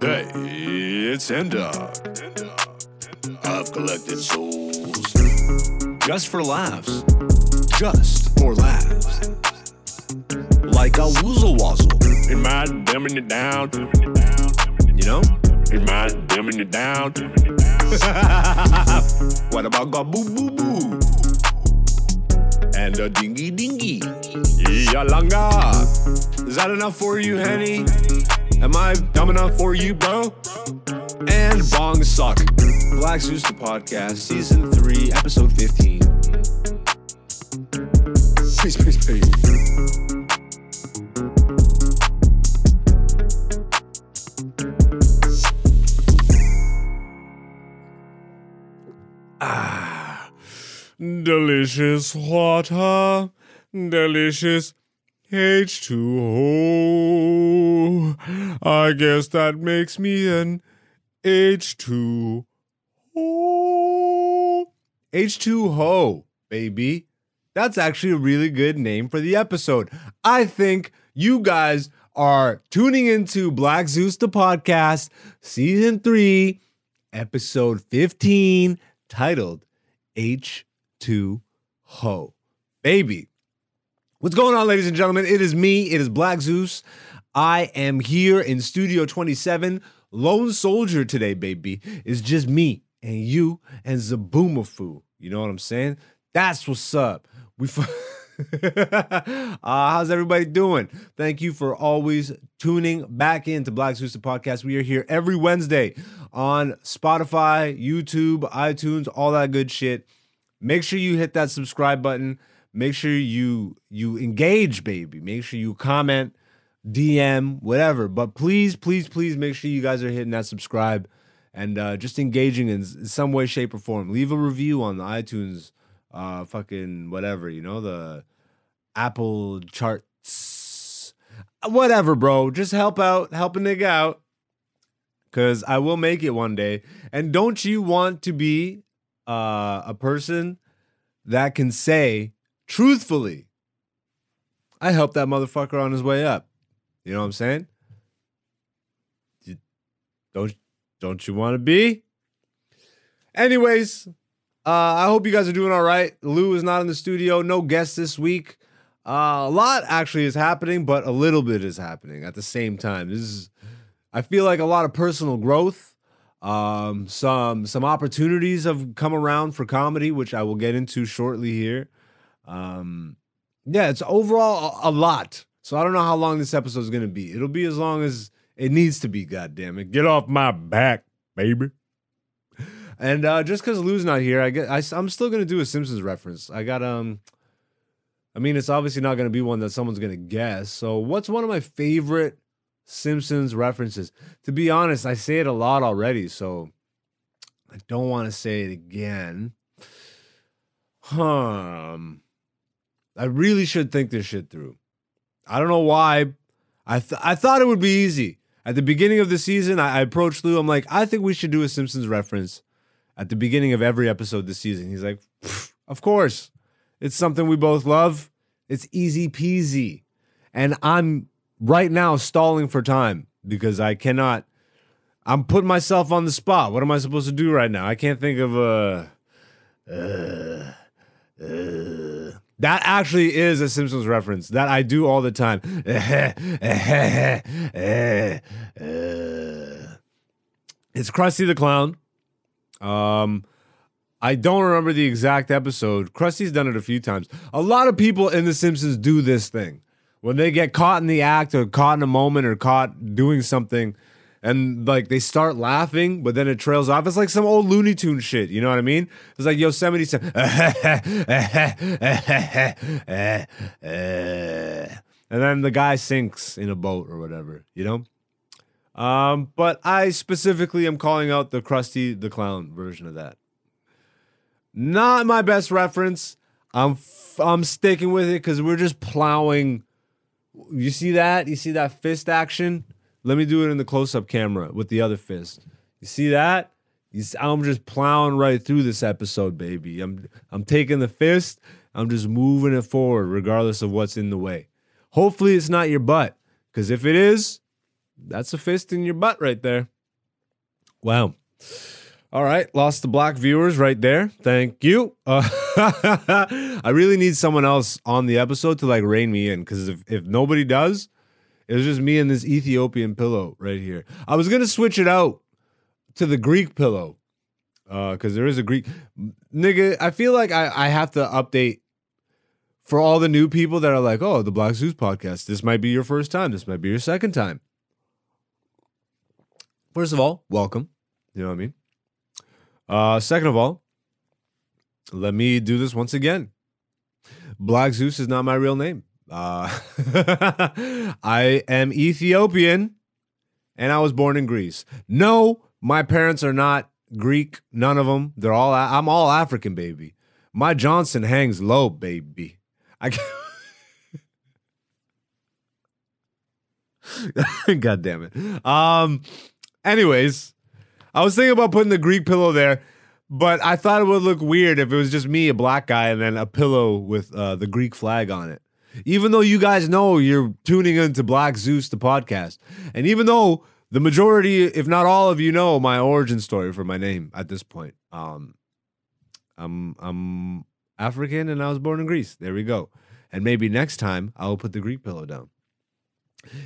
Hey, it's Enda. I've collected souls. Just for laughs. Just for laughs. Like a woozle wazzle. In my dumbing it down. You know? In my dumbing it down. what about ga boo boo boo? And a dingy dingy. Yalanga. Is that enough for you, Henny? Am I dumb enough for you, bro? And Bong Suck. Black Zeus the Podcast, Season 3, Episode 15. Peace, peace, peace. Ah, delicious water, delicious H2O. I guess that makes me an H2O. H2Ho, baby. That's actually a really good name for the episode. I think you guys are tuning into Black Zeus the podcast, season 3, episode 15, titled H2Ho. Baby, What's going on, ladies and gentlemen? It is me. It is Black Zeus. I am here in Studio 27. Lone Soldier today, baby. It's just me and you and Zoboomafoo. You know what I'm saying? That's what's up. We. F- uh, how's everybody doing? Thank you for always tuning back into Black Zeus the podcast. We are here every Wednesday on Spotify, YouTube, iTunes, all that good shit. Make sure you hit that subscribe button make sure you you engage baby. Make sure you comment dm whatever. But please please please make sure you guys are hitting that subscribe and uh, just engaging in some way shape or form. Leave a review on the itunes uh fucking whatever you know the apple charts. Whatever bro. Just help out help a nigga out. Because i will make it one day. And don't you want to be uh a person that can say truthfully, I helped that motherfucker on his way up. You know what I'm saying? You- don't don't you want to be? Anyways, uh, I hope you guys are doing all right. Lou is not in the studio, no guests this week. Uh, a lot actually is happening, but a little bit is happening at the same time. This is, I feel like a lot of personal growth. Um, some some opportunities have come around for comedy, which I will get into shortly here. Um, yeah, it's overall a, a lot. So I don't know how long this episode is gonna be. It'll be as long as it needs to be. God damn it! Get off my back, baby. And uh, just because Lou's not here, I get I, am still gonna do a Simpsons reference. I got um, I mean, it's obviously not gonna be one that someone's gonna guess. So what's one of my favorite Simpsons references? To be honest, I say it a lot already, so I don't want to say it again. Um. I really should think this shit through. I don't know why. I th- I thought it would be easy. At the beginning of the season, I, I approached Lou. I'm like, I think we should do a Simpsons reference at the beginning of every episode this season. He's like, of course. It's something we both love. It's easy peasy. And I'm right now stalling for time because I cannot. I'm putting myself on the spot. What am I supposed to do right now? I can't think of a. Uh, uh, that actually is a Simpsons reference that I do all the time. it's Krusty the Clown. Um, I don't remember the exact episode. Krusty's done it a few times. A lot of people in The Simpsons do this thing when they get caught in the act or caught in a moment or caught doing something and like they start laughing, but then it trails off. It's like some old Looney Tune shit. You know what I mean? It's like Yosemite Sam. and then the guy sinks in a boat or whatever, you know? Um, but I specifically am calling out the Krusty the Clown version of that. Not my best reference. I'm f- I'm sticking with it because we're just plowing. You see that? You see that fist action? Let me do it in the close-up camera with the other fist. You see that? I'm just plowing right through this episode, baby. I'm I'm taking the fist. I'm just moving it forward, regardless of what's in the way. Hopefully, it's not your butt, because if it is, That's a fist in your butt right there. Wow. All right, lost the black viewers right there. Thank you. Uh, I really need someone else on the episode to like rein me in because if, if nobody does, it's just me and this Ethiopian pillow right here. I was gonna switch it out to the Greek pillow because uh, there is a Greek nigga. I feel like I, I have to update for all the new people that are like, oh, the Black Zeus podcast. This might be your first time. This might be your second time. First of all, welcome. You know what I mean? Uh, second of all, let me do this once again. Black Zeus is not my real name. Uh, I am Ethiopian and I was born in Greece. No, my parents are not Greek. None of them. They're all, I'm all African, baby. My Johnson hangs low, baby. I God damn it. Um, anyways, I was thinking about putting the Greek pillow there, but I thought it would look weird if it was just me, a black guy, and then a pillow with uh, the Greek flag on it. Even though you guys know you're tuning into Black Zeus, the podcast, and even though the majority, if not all of you, know my origin story for my name at this point, um, I'm I'm African and I was born in Greece. There we go. And maybe next time I'll put the Greek pillow down.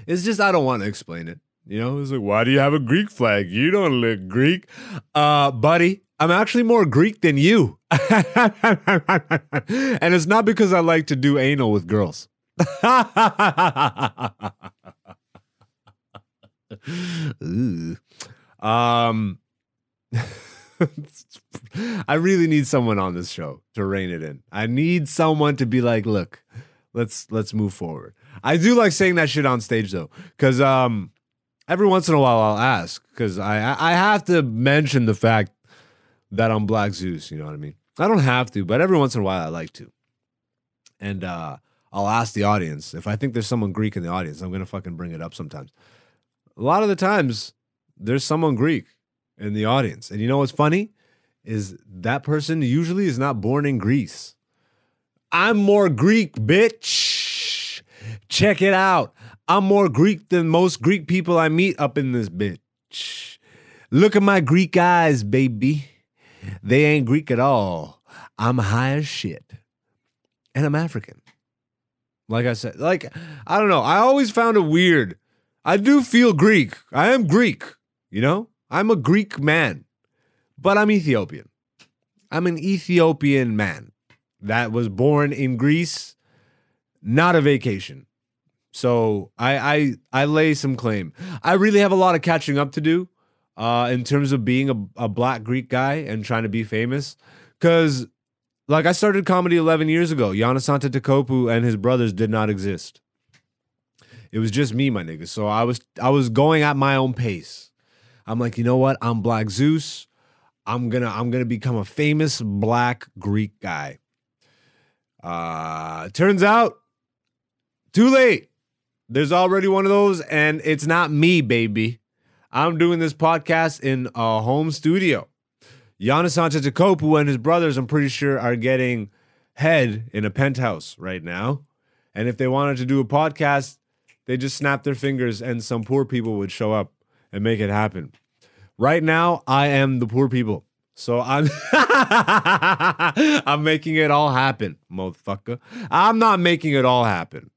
It's just I don't want to explain it. You know, it's like, why do you have a Greek flag? You don't look Greek. Uh, buddy, I'm actually more Greek than you. and it's not because I like to do anal with girls. um I really need someone on this show to rein it in. I need someone to be like, look, let's let's move forward. I do like saying that shit on stage though, because um every once in a while I'll ask because I I have to mention the fact that I'm Black Zeus. You know what I mean? I don't have to, but every once in a while I like to. And uh, I'll ask the audience if I think there's someone Greek in the audience. I'm gonna fucking bring it up sometimes. A lot of the times there's someone Greek in the audience, and you know what's funny is that person usually is not born in Greece. I'm more Greek, bitch. Check it out. I'm more Greek than most Greek people I meet up in this bitch. Look at my Greek eyes, baby. They ain't Greek at all. I'm high as shit. And I'm African. Like I said, like, I don't know. I always found it weird. I do feel Greek. I am Greek, you know? I'm a Greek man, but I'm Ethiopian. I'm an Ethiopian man that was born in Greece, not a vacation. So I I I lay some claim. I really have a lot of catching up to do uh, in terms of being a, a black Greek guy and trying to be famous. Cause like I started comedy 11 years ago. Giannis Antetokounmpo and his brothers did not exist. It was just me, my nigga. So I was I was going at my own pace. I'm like, you know what? I'm Black Zeus. I'm gonna I'm gonna become a famous black Greek guy. Uh turns out too late. There's already one of those, and it's not me, baby. I'm doing this podcast in a home studio. Giannis Antetokounmpo and his brothers, I'm pretty sure, are getting head in a penthouse right now. And if they wanted to do a podcast, they just snap their fingers and some poor people would show up and make it happen. Right now, I am the poor people. So I'm I'm making it all happen, motherfucker. I'm not making it all happen.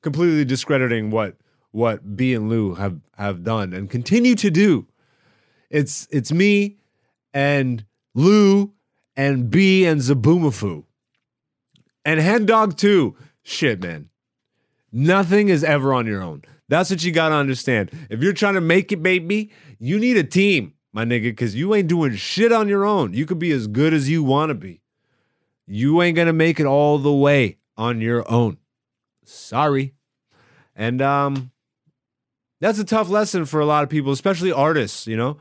Completely discrediting what what B and Lou have have done and continue to do. It's it's me and Lou and B and Zoboomafoo. And Hen Dog too. Shit, man. Nothing is ever on your own. That's what you gotta understand. If you're trying to make it, baby, you need a team, my nigga, because you ain't doing shit on your own. You could be as good as you wanna be. You ain't gonna make it all the way on your own. Sorry. And um that's a tough lesson for a lot of people, especially artists, you know?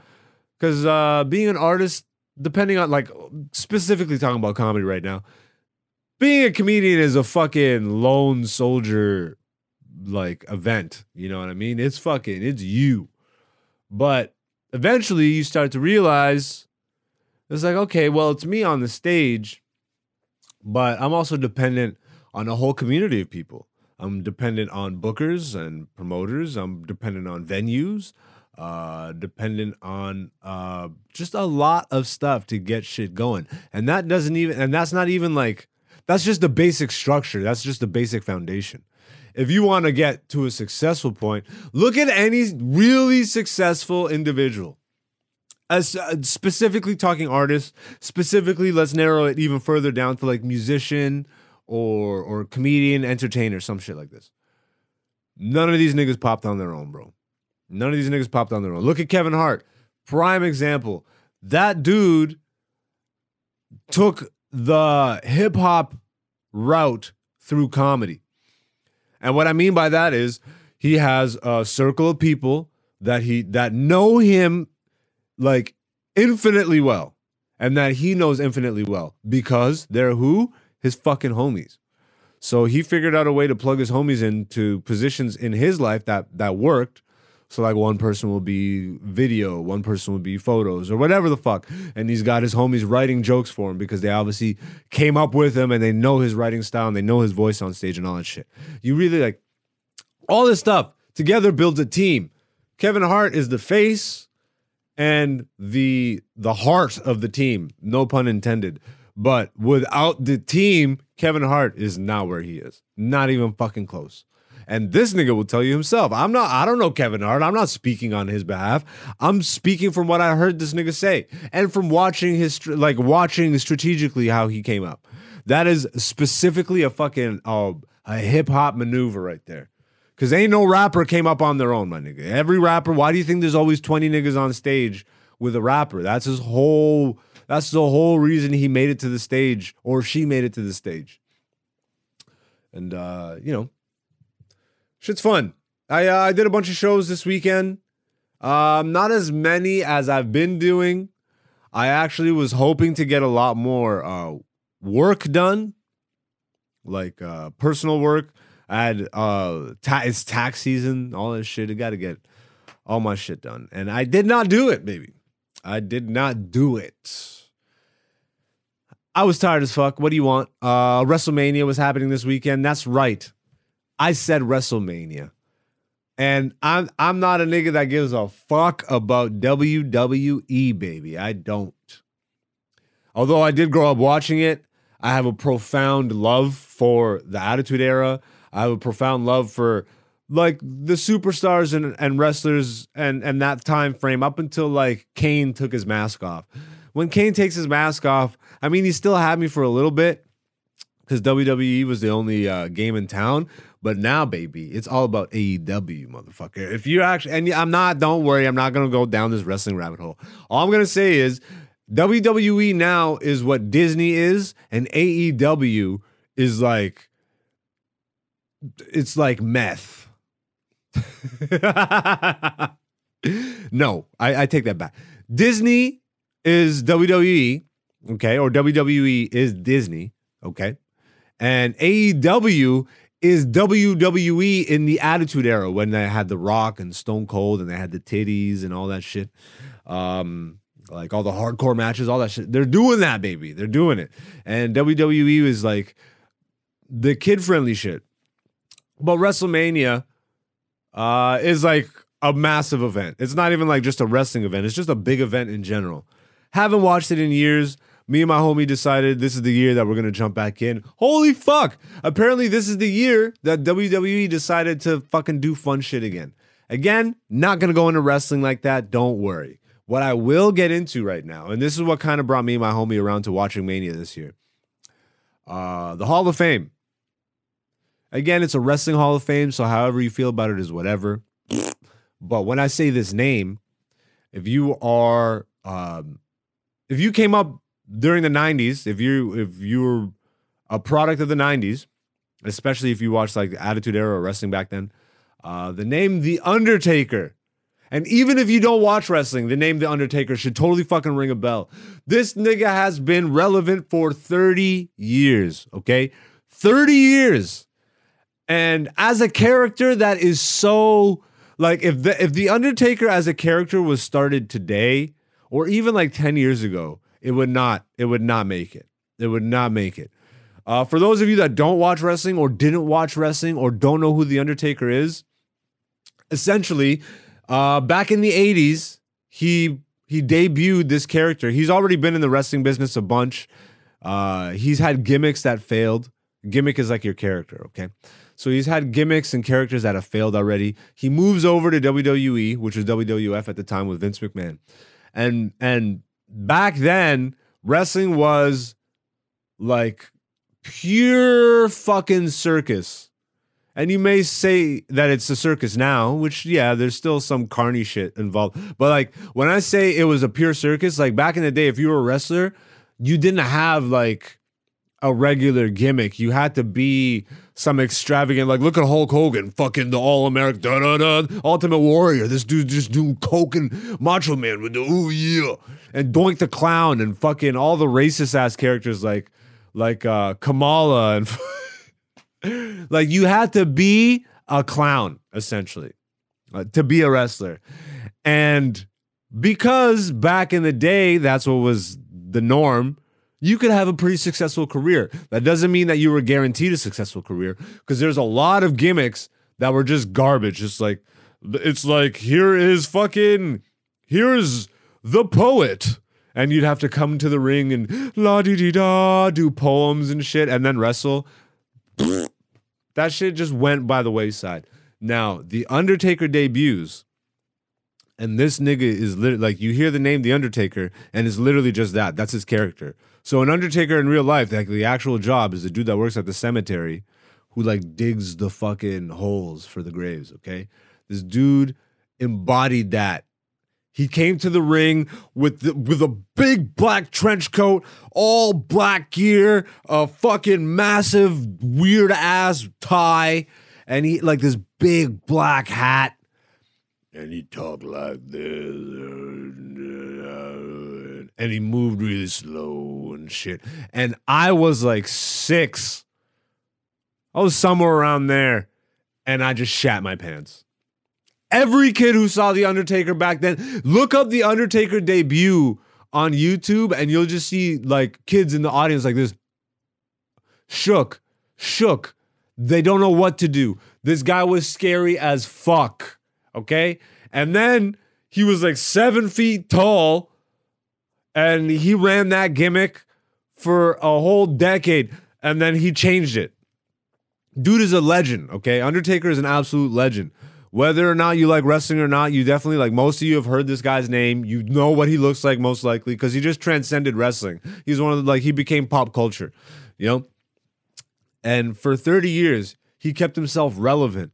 Because uh being an artist, depending on like specifically talking about comedy right now, being a comedian is a fucking lone soldier like event. You know what I mean? It's fucking, it's you. But eventually you start to realize it's like, okay, well, it's me on the stage, but I'm also dependent on a whole community of people. I'm dependent on bookers and promoters. I'm dependent on venues. Uh, dependent on uh, just a lot of stuff to get shit going, and that doesn't even, and that's not even like that's just the basic structure. That's just the basic foundation. If you want to get to a successful point, look at any really successful individual. As uh, specifically talking artists, specifically let's narrow it even further down to like musician or or comedian, entertainer, some shit like this. None of these niggas popped on their own, bro. None of these niggas popped on their own. Look at Kevin Hart, prime example. That dude took the hip hop route through comedy. And what I mean by that is he has a circle of people that he that know him like infinitely well and that he knows infinitely well because they're who? His fucking homies. So he figured out a way to plug his homies into positions in his life that that worked so like one person will be video, one person will be photos or whatever the fuck. And he's got his homies writing jokes for him because they obviously came up with him and they know his writing style and they know his voice on stage and all that shit. You really like all this stuff together builds a team. Kevin Hart is the face and the the heart of the team, no pun intended. But without the team, Kevin Hart is not where he is. Not even fucking close. And this nigga will tell you himself. I'm not, I don't know Kevin Hart. I'm not speaking on his behalf. I'm speaking from what I heard this nigga say and from watching his, like, watching strategically how he came up. That is specifically a fucking, uh, a hip hop maneuver right there. Cause ain't no rapper came up on their own, my nigga. Every rapper, why do you think there's always 20 niggas on stage with a rapper? That's his whole, that's the whole reason he made it to the stage or she made it to the stage. And, uh, you know, shit's fun. I uh, I did a bunch of shows this weekend. Um, not as many as I've been doing. I actually was hoping to get a lot more uh, work done, like uh, personal work. I had uh, ta- it's tax season, all this shit. I got to get all my shit done, and I did not do it, baby. I did not do it. I was tired as fuck. What do you want? Uh, WrestleMania was happening this weekend. That's right. I said WrestleMania. And I'm I'm not a nigga that gives a fuck about WWE, baby. I don't. Although I did grow up watching it, I have a profound love for the Attitude Era. I have a profound love for like the superstars and, and wrestlers and and that time frame up until like Kane took his mask off. When Kane takes his mask off, I mean he still had me for a little bit because WWE was the only uh, game in town. But now, baby, it's all about AEW, motherfucker. If you actually, and I'm not, don't worry, I'm not gonna go down this wrestling rabbit hole. All I'm gonna say is WWE now is what Disney is, and AEW is like, it's like meth. no, I, I take that back. Disney is WWE, okay, or WWE is Disney, okay, and AEW is WWE in the Attitude Era when they had The Rock and Stone Cold and they had the titties and all that shit. Um, like all the hardcore matches, all that shit. They're doing that, baby. They're doing it. And WWE is like the kid friendly shit. But WrestleMania uh, is like a massive event. It's not even like just a wrestling event, it's just a big event in general. Haven't watched it in years me and my homie decided this is the year that we're gonna jump back in. Holy fuck! Apparently, this is the year that WWE decided to fucking do fun shit again. Again, not gonna go into wrestling like that. Don't worry. What I will get into right now, and this is what kind of brought me and my homie around to watching Mania this year. Uh, the Hall of Fame. Again, it's a wrestling Hall of Fame, so however you feel about it is whatever. But when I say this name, if you are, um, if you came up during the 90s, if you if you were a product of the 90s, especially if you watched like the Attitude Era wrestling back then, uh, the name The Undertaker. And even if you don't watch wrestling, the name The Undertaker should totally fucking ring a bell. This nigga has been relevant for 30 years, okay? 30 years. And as a character that is so like if the if the Undertaker as a character was started today or even like 10 years ago, it would not. It would not make it. It would not make it. Uh, for those of you that don't watch wrestling or didn't watch wrestling or don't know who The Undertaker is, essentially, uh, back in the 80s, he he debuted this character. He's already been in the wrestling business a bunch. Uh, he's had gimmicks that failed. Gimmick is like your character, okay? So he's had gimmicks and characters that have failed already. He moves over to WWE, which was WWF at the time with Vince McMahon. And and back then, wrestling was like pure fucking circus. And you may say that it's a circus now, which yeah, there's still some carny shit involved. But like when I say it was a pure circus, like back in the day, if you were a wrestler, you didn't have like a regular gimmick. You had to be some extravagant, like look at Hulk Hogan, fucking the All American, da da da, Ultimate Warrior. This dude just doing coke and Macho Man with the ooh yeah, and Doink the Clown and fucking all the racist ass characters like like uh Kamala and. like you had to be a clown essentially uh, to be a wrestler and because back in the day that's what was the norm you could have a pretty successful career that doesn't mean that you were guaranteed a successful career because there's a lot of gimmicks that were just garbage just like it's like here is fucking here's the poet and you'd have to come to the ring and la di di da do poems and shit and then wrestle that shit just went by the wayside. Now, The Undertaker debuts, and this nigga is literally like you hear the name The Undertaker, and it's literally just that. That's his character. So, an Undertaker in real life, like the actual job is the dude that works at the cemetery who like digs the fucking holes for the graves, okay? This dude embodied that he came to the ring with the, with a big black trench coat, all black gear, a fucking massive weird ass tie, and he like this big black hat. And he talked like this. And he moved really slow and shit. And I was like six. I was somewhere around there. And I just shat my pants. Every kid who saw The Undertaker back then, look up The Undertaker debut on YouTube and you'll just see like kids in the audience like this shook, shook. They don't know what to do. This guy was scary as fuck. Okay. And then he was like seven feet tall and he ran that gimmick for a whole decade and then he changed it. Dude is a legend. Okay. Undertaker is an absolute legend whether or not you like wrestling or not, you definitely like most of you have heard this guy's name. You know what he looks like most likely because he just transcended wrestling. He's one of the like he became pop culture, you know. And for 30 years, he kept himself relevant.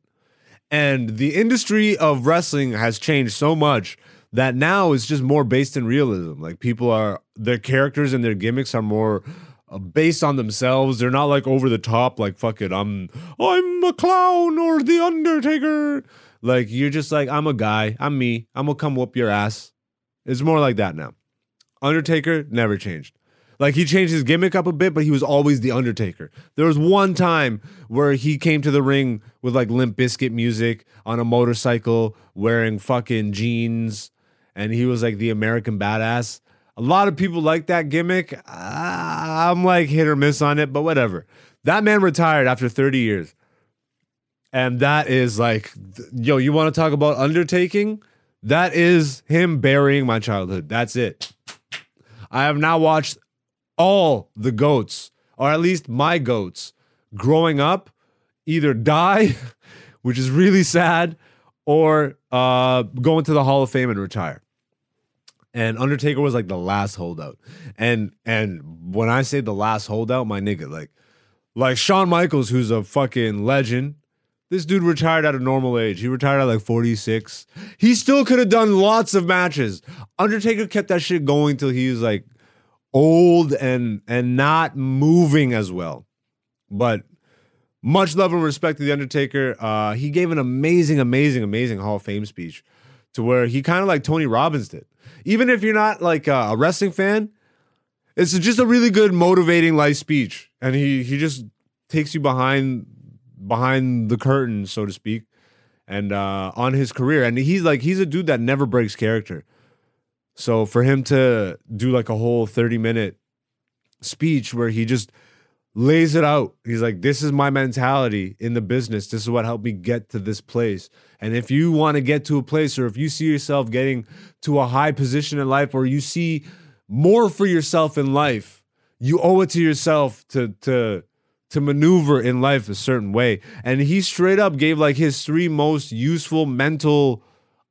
And the industry of wrestling has changed so much that now is just more based in realism. Like people are their characters and their gimmicks are more uh, based on themselves. They're not like over the top like fuck it, I'm I'm a clown or the Undertaker. Like you're just like, I'm a guy, I'm me, I'm gonna come whoop your ass. It's more like that now. Undertaker never changed. Like he changed his gimmick up a bit, but he was always the Undertaker. There was one time where he came to the ring with like Limp Bizkit music on a motorcycle, wearing fucking jeans, and he was like the American badass. A lot of people like that gimmick. I'm like hit or miss on it, but whatever. That man retired after 30 years. And that is like, yo, you want to talk about undertaking? That is him burying my childhood. That's it. I have now watched all the goats, or at least my goats, growing up either die, which is really sad, or uh, go into the Hall of Fame and retire. And Undertaker was like the last holdout. And and when I say the last holdout, my nigga, like like Shawn Michaels, who's a fucking legend, this dude retired at a normal age. He retired at like 46. He still could have done lots of matches. Undertaker kept that shit going till he was like old and and not moving as well. But much love and respect to the Undertaker. Uh, he gave an amazing, amazing, amazing Hall of Fame speech to where he kind of like Tony Robbins did. Even if you're not like a wrestling fan, it's just a really good motivating life speech, and he he just takes you behind behind the curtain, so to speak, and uh, on his career. And he's like he's a dude that never breaks character. So for him to do like a whole 30 minute speech where he just lays it out. He's like, this is my mentality in the business. This is what helped me get to this place. And if you want to get to a place, or if you see yourself getting to a high position in life, or you see more for yourself in life, you owe it to yourself to to to maneuver in life a certain way. And he straight up gave like his three most useful mental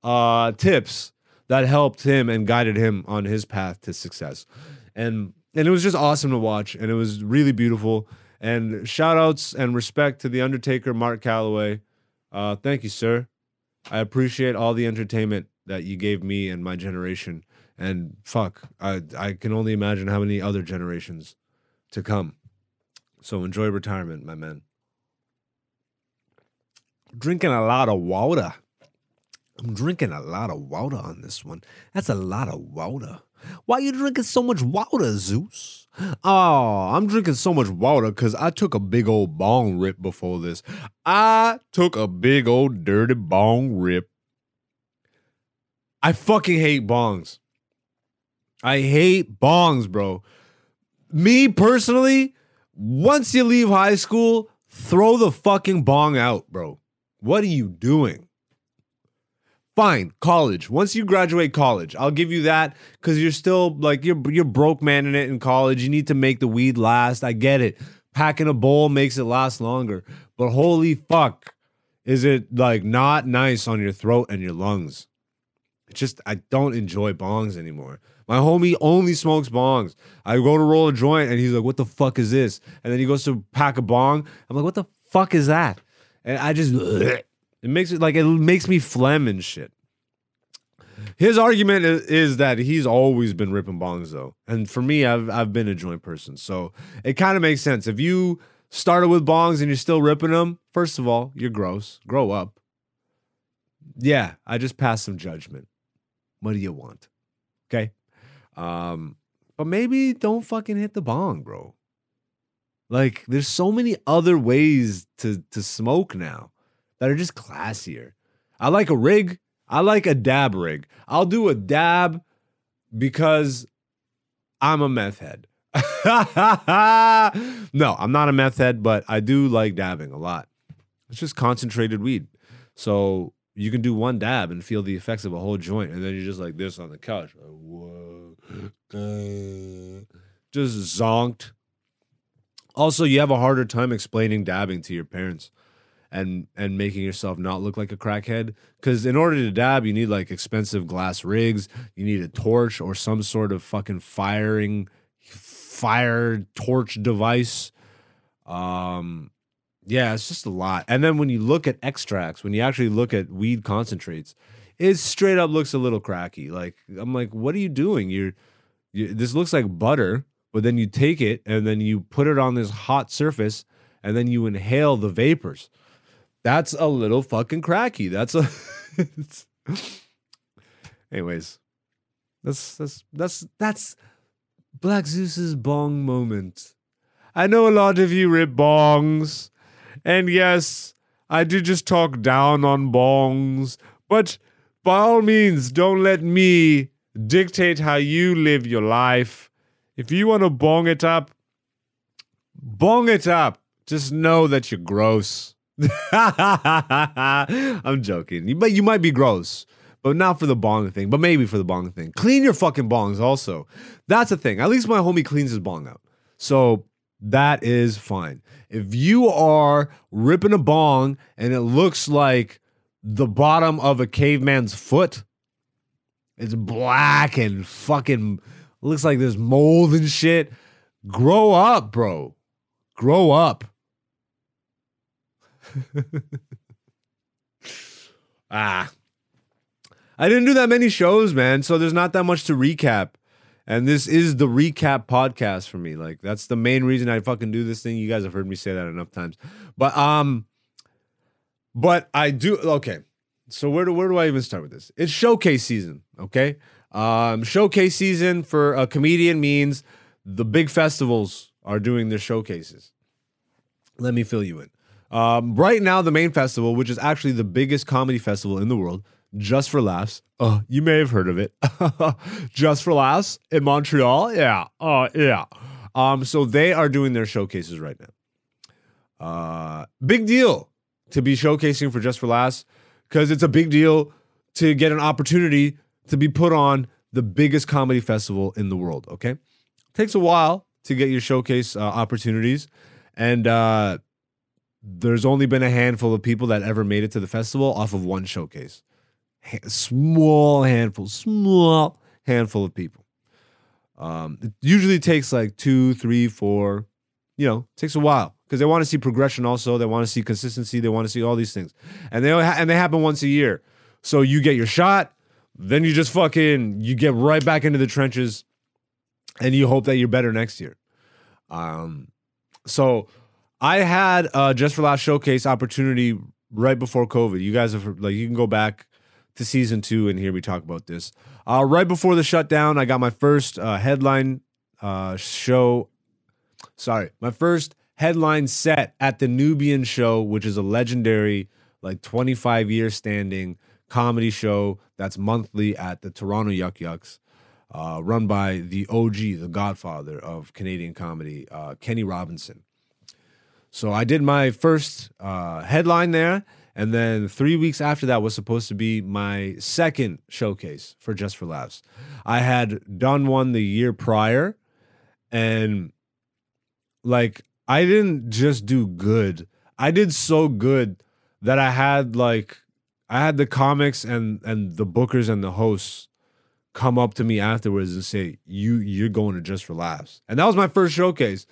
uh tips that helped him and guided him on his path to success. And and it was just awesome to watch and it was really beautiful. And shout outs and respect to the Undertaker, Mark Calaway. Uh, thank you, sir. I appreciate all the entertainment that you gave me and my generation. And fuck, I I can only imagine how many other generations to come. So enjoy retirement, my man. Drinking a lot of water. I'm drinking a lot of water on this one. That's a lot of water. Why you drinking so much water, Zeus? Oh, I'm drinking so much water because I took a big old bong rip before this. I took a big old dirty bong rip. I fucking hate bongs. I hate bongs, bro. Me personally, once you leave high school, throw the fucking bong out, bro. What are you doing? Fine, college. Once you graduate college, I'll give you that because you're still like you're you're broke man in it in college. You need to make the weed last. I get it. Packing a bowl makes it last longer. But holy fuck, is it like not nice on your throat and your lungs? It's just I don't enjoy bongs anymore. My homie only smokes bongs. I go to roll a joint and he's like, "What the fuck is this?" And then he goes to pack a bong. I'm like, "What the fuck is that?" And I just it makes it like it makes me phlegm and shit. His argument is, that he's always been ripping bongs though, and for me, I've I've been a joint person, so it kind of makes sense. If you started with bongs and you're still ripping them, first of all, you're gross. Grow up. Yeah, I just passed some judgment. What do you want? Okay. Um, but maybe don't fucking hit the bong, bro. Like, there's so many other ways to to smoke now that are just classier. I like a rig. I like a dab rig. I'll do a dab because I'm a meth head. no, I'm not a meth head, but I do like dabbing a lot. It's just concentrated weed. So you can do one dab and feel the effects of a whole joint, and then you're just like this on the couch. Like, whoa. Just zonked. Also, you have a harder time explaining dabbing to your parents and and making yourself not look like a crackhead. Because in order to dab you need like expensive glass rigs. You need a torch or some sort of fucking firing fire torch device. Um yeah it's just a lot. And then when you look at extracts when you actually look at weed concentrates it straight up looks a little cracky. Like i'm like what are you doing? You're you, this looks like butter but then you take it and then you put it on this hot surface and then you inhale the vapors that's a little fucking cracky. That's a. Anyways, that's that's that's that's Black Zeus's bong moment. I know a lot of you rip bongs, and yes, I do just talk down on bongs, but by all means, don't let me dictate how you live your life. If you want to bong it up, bong it up. Just know that you're gross. I'm joking. But you might be gross, but not for the bong thing, but maybe for the bong thing. Clean your fucking bongs also. That's the thing. At least my homie cleans his bong out. So that is fine. If you are ripping a bong and it looks like the bottom of a caveman's foot, it's black and fucking looks like there's mold and shit. Grow up, bro. Grow up. ah. I didn't do that many shows, man. So there's not that much to recap. And this is the recap podcast for me. Like that's the main reason I fucking do this thing. You guys have heard me say that enough times. But um but I do okay. So where do where do I even start with this? It's showcase season, okay? Um showcase season for a comedian means the big festivals are doing their showcases. Let me fill you in. Um, right now, the main festival, which is actually the biggest comedy festival in the world, Just for Laughs. Uh, you may have heard of it. Just for Laughs in Montreal. Yeah. Uh, yeah. Um, so they are doing their showcases right now. Uh, big deal to be showcasing for Just for Laughs because it's a big deal to get an opportunity to be put on the biggest comedy festival in the world. Okay, takes a while to get your showcase uh, opportunities, and uh, there's only been a handful of people that ever made it to the festival off of one showcase. Ha- small handful, small handful of people. Um, it usually takes like two, three, four. You know, takes a while because they want to see progression. Also, they want to see consistency. They want to see all these things, and they ha- and they happen once a year. So you get your shot, then you just fucking you get right back into the trenches, and you hope that you're better next year. Um, so I had uh Just for Laughs showcase opportunity right before COVID. You guys have like you can go back to season two and hear me talk about this. Uh, right before the shutdown, I got my first uh, headline uh, show. Sorry, my first headline set at the Nubian Show, which is a legendary, like 25 year standing comedy show that's monthly at the Toronto Yuk Yuk's, uh, run by the OG, the godfather of Canadian comedy, uh, Kenny Robinson. So I did my first uh, headline there. And then three weeks after that was supposed to be my second showcase for Just for Laughs. I had done one the year prior, and like I didn't just do good. I did so good that I had like I had the comics and and the bookers and the hosts come up to me afterwards and say, "You you're going to Just for Laughs," and that was my first showcase.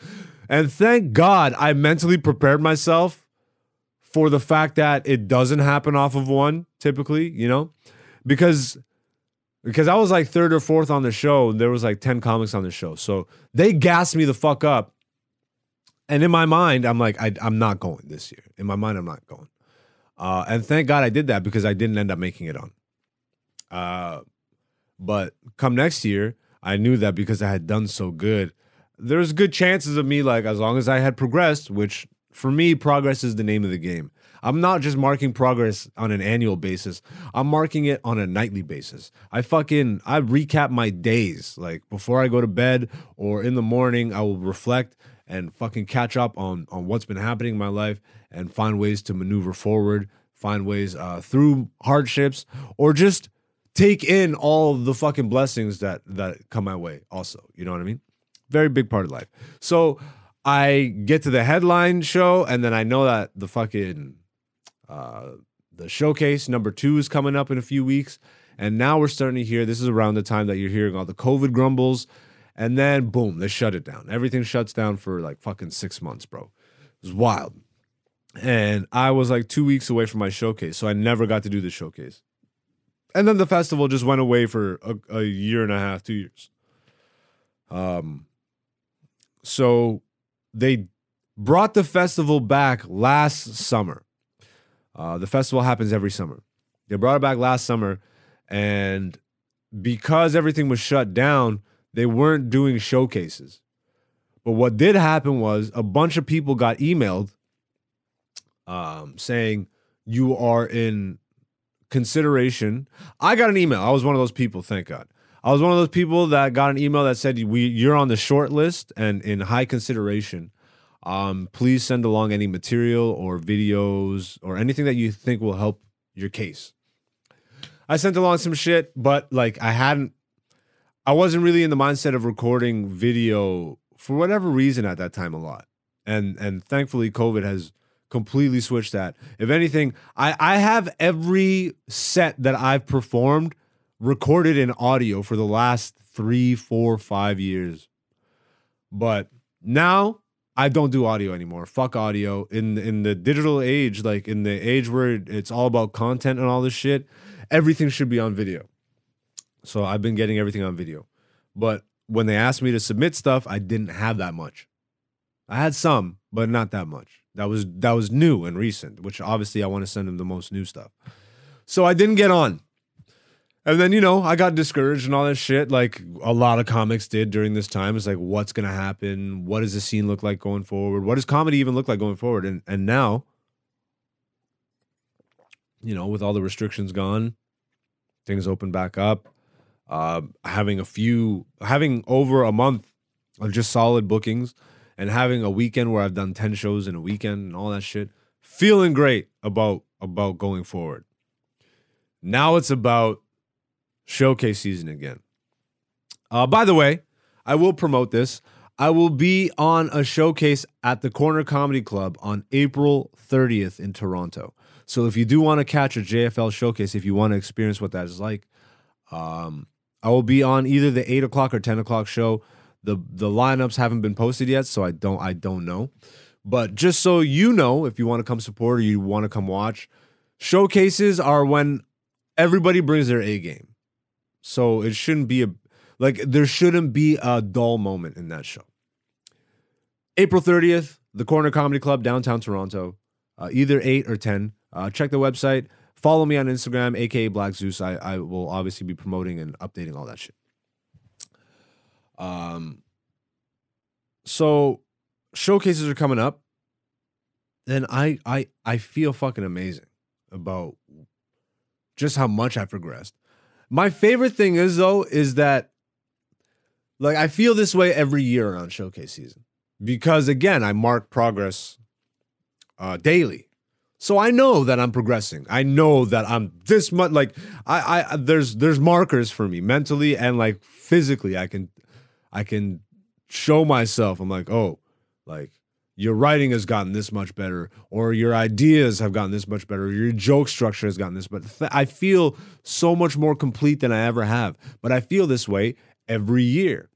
And thank God I mentally prepared myself for the fact that it doesn't happen off of one typically, you know, because because I was like third or fourth on the show. And there was like ten comics on the show, so they gassed me the fuck up. And in my mind, I'm like, I, I'm not going this year. In my mind, I'm not going. Uh, and thank God I did that because I didn't end up making it on. Uh, but come next year, I knew that because I had done so good, there's good chances of me like as long as I had progressed, which for me, progress is the name of the game. I'm not just marking progress on an annual basis. I'm marking it on a nightly basis. I fucking I recap my days like before I go to bed or in the morning. I will reflect and fucking catch up on on what's been happening in my life and find ways to maneuver forward, find ways uh, through hardships, or just take in all the fucking blessings that that come my way. Also, you know what I mean? Very big part of life. So I get to the headline show, and then I know that the fucking uh, the showcase number two is coming up in a few weeks. And now we're starting to hear this is around the time that you're hearing all the COVID grumbles. And then boom, they shut it down. Everything shuts down for like fucking six months, bro. It was wild. And I was like two weeks away from my showcase. So I never got to do the showcase. And then the festival just went away for a, a year and a half, two years. Um, so they brought the festival back last summer. Uh, the festival happens every summer. They brought it back last summer, and because everything was shut down, they weren't doing showcases. But what did happen was a bunch of people got emailed um, saying you are in consideration. I got an email. I was one of those people, thank God. I was one of those people that got an email that said we you're on the short list and in high consideration. Um, please send along any material or videos or anything that you think will help your case. I sent along some shit, but like I hadn't I wasn't really in the mindset of recording video for whatever reason at that time a lot. And and thankfully COVID has completely switched that. If anything, I I have every set that I've performed recorded in audio for the last three, four, five years. But now I don't do audio anymore. Fuck audio. In in the digital age, like in the age where it's all about content and all this shit, everything should be on video. So I've been getting everything on video. But when they asked me to submit stuff, I didn't have that much. I had some, but not that much. That was that was new and recent, which obviously I want to send them the most new stuff. So I didn't get on. And then, you know, I got discouraged and all that shit, like a lot of comics did during this time. It's like, what's gonna happen? What does the scene look like going forward? What does comedy even look like going forward? And and now, you know, with all the restrictions gone, things open back up. Uh, having a few, having over a month of just solid bookings and having a weekend where I've done 10 shows in a weekend and all that shit. Feeling great about about going forward. Now it's about showcase season again. Uh, by the way, I will promote this. I will be on a showcase at the Corner Comedy Club on April 30th in Toronto. So if you do want to catch a JFL showcase, if you want to experience what that is like, um, I will be on either the eight o'clock or ten o'clock show. the The lineups haven't been posted yet, so I don't I don't know. But just so you know, if you want to come support or you want to come watch, showcases are when everybody brings their A game. So it shouldn't be a like there shouldn't be a dull moment in that show. April 30th, the Corner Comedy Club, downtown Toronto, uh, either 8 or 10. Uh, check the website. Follow me on Instagram, aka Black Zeus. I, I will obviously be promoting and updating all that shit. Um, so showcases are coming up. Then I I I feel fucking amazing about just how much I progressed. My favorite thing is though is that like I feel this way every year around showcase season because again I mark progress uh, daily. So I know that I'm progressing. I know that I'm this much like I I there's there's markers for me mentally and like physically. I can I can show myself. I'm like, "Oh, like your writing has gotten this much better or your ideas have gotten this much better or your joke structure has gotten this but th- I feel so much more complete than I ever have. But I feel this way every year.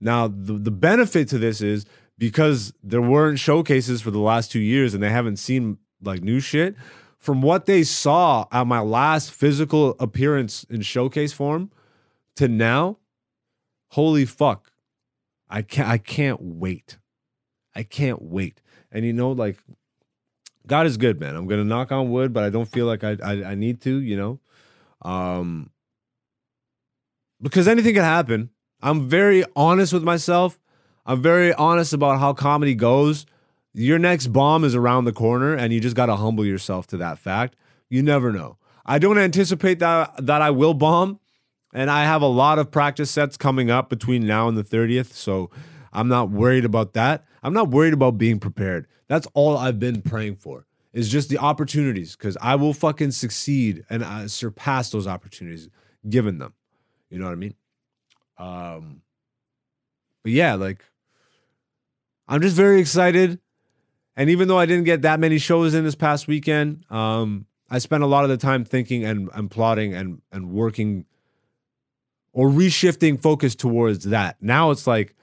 Now, the, the benefit to this is because there weren't showcases for the last two years and they haven't seen like new shit. From what they saw at my last physical appearance in showcase form to now, holy fuck. I can't I can't wait. I can't wait. And you know, like God is good, man. I'm gonna knock on wood, but I don't feel like I I, I need to, you know. Um because anything can happen. I'm very honest with myself. I'm very honest about how comedy goes your next bomb is around the corner and you just got to humble yourself to that fact. You never know. I don't anticipate that that I will bomb and I have a lot of practice sets coming up between now and the 30th, so I'm not worried about that. I'm not worried about being prepared. That's all I've been praying for. Is just the opportunities cuz I will fucking succeed and I surpass those opportunities given them. You know what I mean? Um but yeah, like I'm just very excited and even though I didn't get that many shows in this past weekend, um, I spent a lot of the time thinking and, and plotting and and working or reshifting focus towards that. Now it's like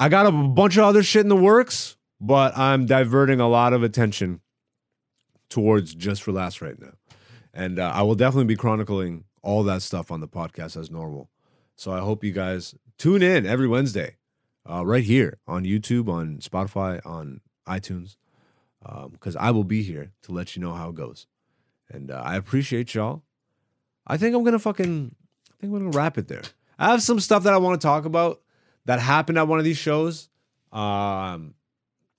I got a bunch of other shit in the works, but I'm diverting a lot of attention towards Just for Laughs right now. And uh, I will definitely be chronicling all that stuff on the podcast as normal. So I hope you guys tune in every Wednesday, uh, right here on YouTube, on Spotify, on iTunes, because um, I will be here to let you know how it goes. And uh, I appreciate y'all. I think I'm gonna fucking. I think I'm gonna wrap it there. I have some stuff that I want to talk about that happened at one of these shows. Um,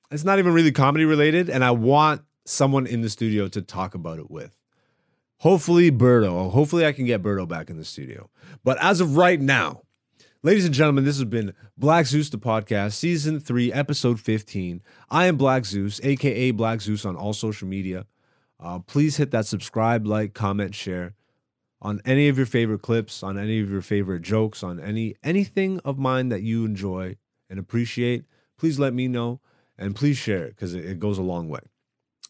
it's not even really comedy related, and I want someone in the studio to talk about it with. Hopefully, Berto. Hopefully, I can get Berto back in the studio. But as of right now, Ladies and gentlemen, this has been Black Zeus, the podcast, season three, episode 15. I am Black Zeus, aka Black Zeus, on all social media. Uh, please hit that subscribe, like, comment, share on any of your favorite clips, on any of your favorite jokes, on any anything of mine that you enjoy and appreciate. Please let me know and please share it because it, it, goes a long way.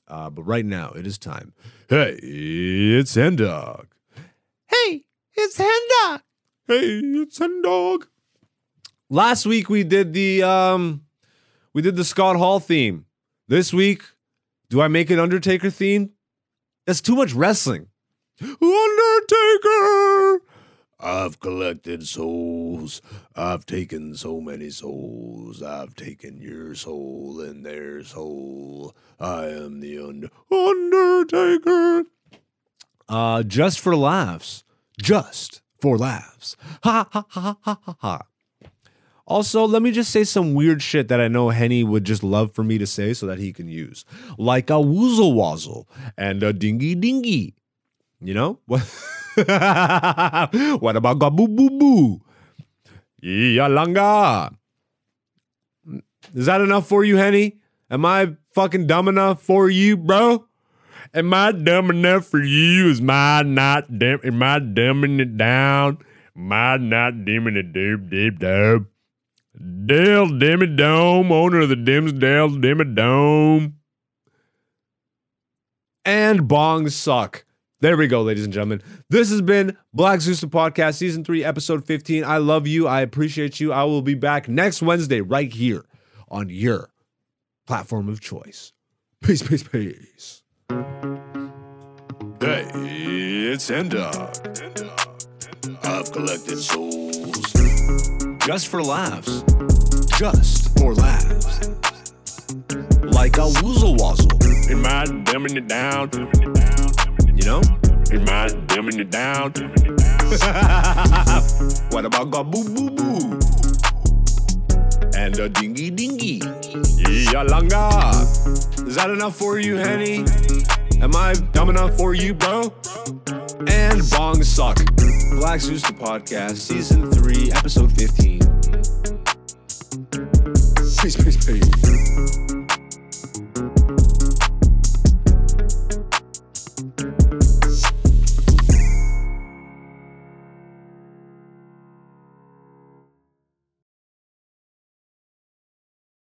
Uh, but right now, it is time. Hey, it's Hen Dog. Hey, it's Hen Dog. Hey, it's Hen Dog. Last week we did the um we did the Scott Hall theme. This week, do I make an Undertaker theme? That's too much wrestling. Undertaker! I've collected souls. I've taken so many souls. I've taken your soul and their soul. I am the under- Undertaker. Uh, just for laughs. Just for laughs. Ha ha ha ha ha ha. Also, let me just say some weird shit that I know Henny would just love for me to say so that he can use. Like a woozle wazzle and a dingy dingy. You know? What, what about gaboo boo boo? Yalanga. Is that enough for you, Henny? Am I fucking dumb enough for you, bro? Am I dumb enough for you? Is my not dim? Am I dumbing it down? Am I not dimming it doop deep? Dale Dimmy Dome, owner of the Dimmsdale Dimmadome. And bongs suck. There we go, ladies and gentlemen. This has been Black Zeus the Podcast, Season 3, Episode 15. I love you. I appreciate you. I will be back next Wednesday right here on your platform of choice. Peace, peace, peace. Hey, it's N-Dog. I've collected souls. Just for laughs. Just for laughs. Like a woozle wazzle. Am I dumbing it down? You know? Am I dimming it down? What about ga boo boo boo? And a dingy dingy. Yalanga. Is that enough for you, Henny? Am I dumb enough for you, bro? And bong suck. Black Zeus the podcast, season three, episode 15. Peace, peace, peace.